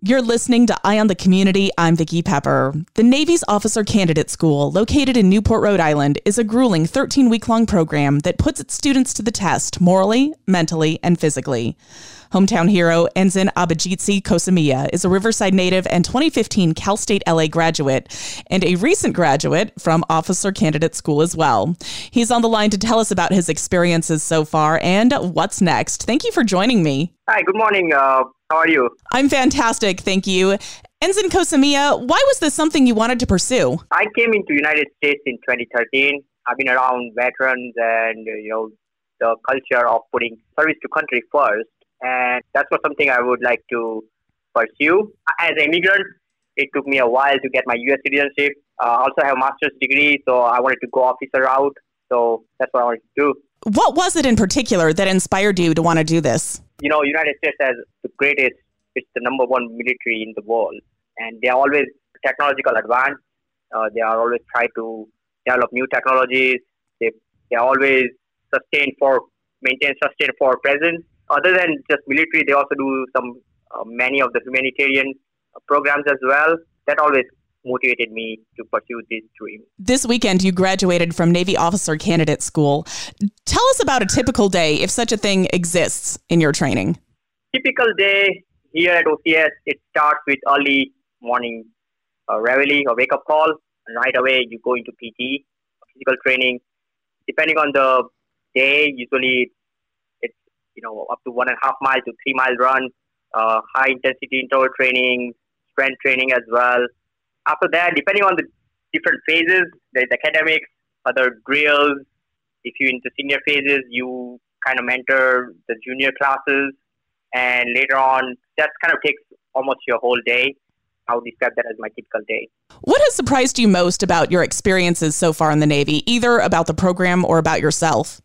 You're listening to Eye on the Community. I'm Vicki Pepper. The Navy's Officer Candidate School, located in Newport, Rhode Island, is a grueling 13 week long program that puts its students to the test morally, mentally, and physically. Hometown hero Ensign Abhijisinh Kosamiya is a Riverside native and 2015 Cal State LA graduate, and a recent graduate from Officer Candidate School as well. He's on the line to tell us about his experiences so far and what's next. Thank you for joining me. Hi, good morning. Uh, how are you? I'm fantastic, thank you. Ensign Kosamiya, why was this something you wanted to pursue? I came into United States in 2013. I've been around veterans and you know the culture of putting service to country first and that's not something I would like to pursue. As an immigrant, it took me a while to get my U.S. citizenship. Uh, I also have a master's degree, so I wanted to go officer route. So that's what I wanted to do. What was it in particular that inspired you to want to do this? You know, United States has the greatest, it's the number one military in the world, and they are always technological advanced. Uh, they are always try to develop new technologies. They they are always sustained for maintain sustain for presence. other than just military, they also do some uh, many of the humanitarian programs as well. That always motivated me to pursue this dream. This weekend, you graduated from Navy Officer Candidate School. Tell us about a typical day, if such a thing exists in your training. Typical day here at OCS, it starts with early morning uh, reveille or wake up call, and right away you go into PT, physical training. Depending on the day, usually it's you know, up to one and a half mile to three mile run, uh, high intensity interval training, strength training as well. After that, depending on the different phases, there's academics, other drills. If you're into senior phases, you kind of mentor the junior classes, and later on, that kind of takes almost your whole day. I would describe that as my typical day. What has surprised you most about your experiences so far in the Navy, either about the program or about yourself,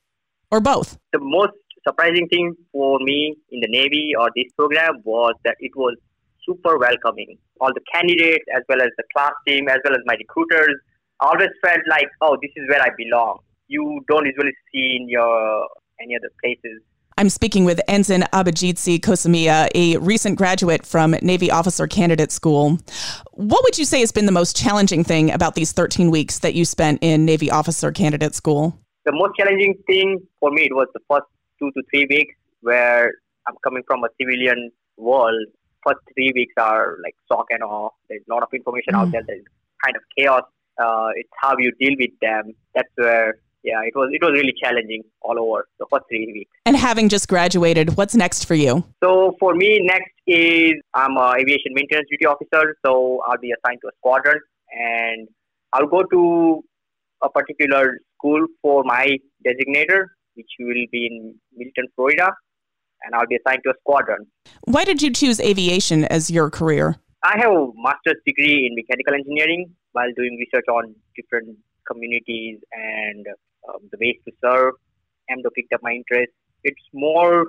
or both? The most surprising thing for me in the Navy or this program was that it was super welcoming. All the candidates, as well as the class team, as well as my recruiters, always felt like, oh, this is where I belong. You don't usually see in your any other places. I'm speaking with Ensign Abhijisinh Kosamiya, a recent graduate from Navy Officer Candidate School. What would you say has been the most challenging thing about these 13 weeks that you spent in Navy Officer Candidate School? The most challenging thing for me it was the first two to three weeks where I'm coming from a civilian world. First three weeks are like shock and awe. There's a lot of information mm. out there. There's kind of chaos. Uh, it's how you deal with them. That's where, yeah, it was it was really challenging all over the first three weeks. And having just graduated, what's next for you? So for me, next is I'm an aviation maintenance duty officer. So I'll be assigned to a squadron, and I'll go to a particular school for my designator which will be in Milton, Florida, and I'll be assigned to a squadron. Why did you choose aviation as your career? I have a master's degree in mechanical engineering while doing research on different communities and um, the ways to serve. AMDO picked up my interest. It's more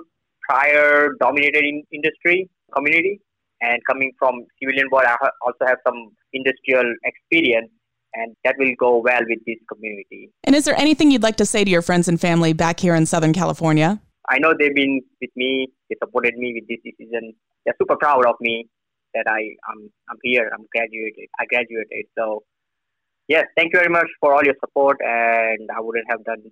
prior dominated in industry community, and coming from civilian world, I also have some industrial experience and that will go well with this community. And is there anything you'd like to say to your friends and family back here in Southern California? I know they've been with me. They supported me with this decision. They're super proud of me that I I'm I'm here. I'm graduated. I graduated. So yes, thank you very much for all your support. And I wouldn't have done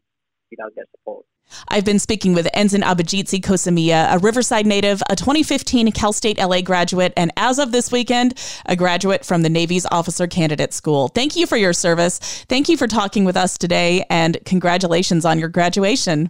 without their support. I've been speaking with Ensign Abhijit Kosamiya, a Riverside native, a 2015 Cal State LA graduate, and as of this weekend, a graduate from the Navy's Officer Candidate School. Thank you for your service. Thank you for talking with us today, and congratulations on your graduation.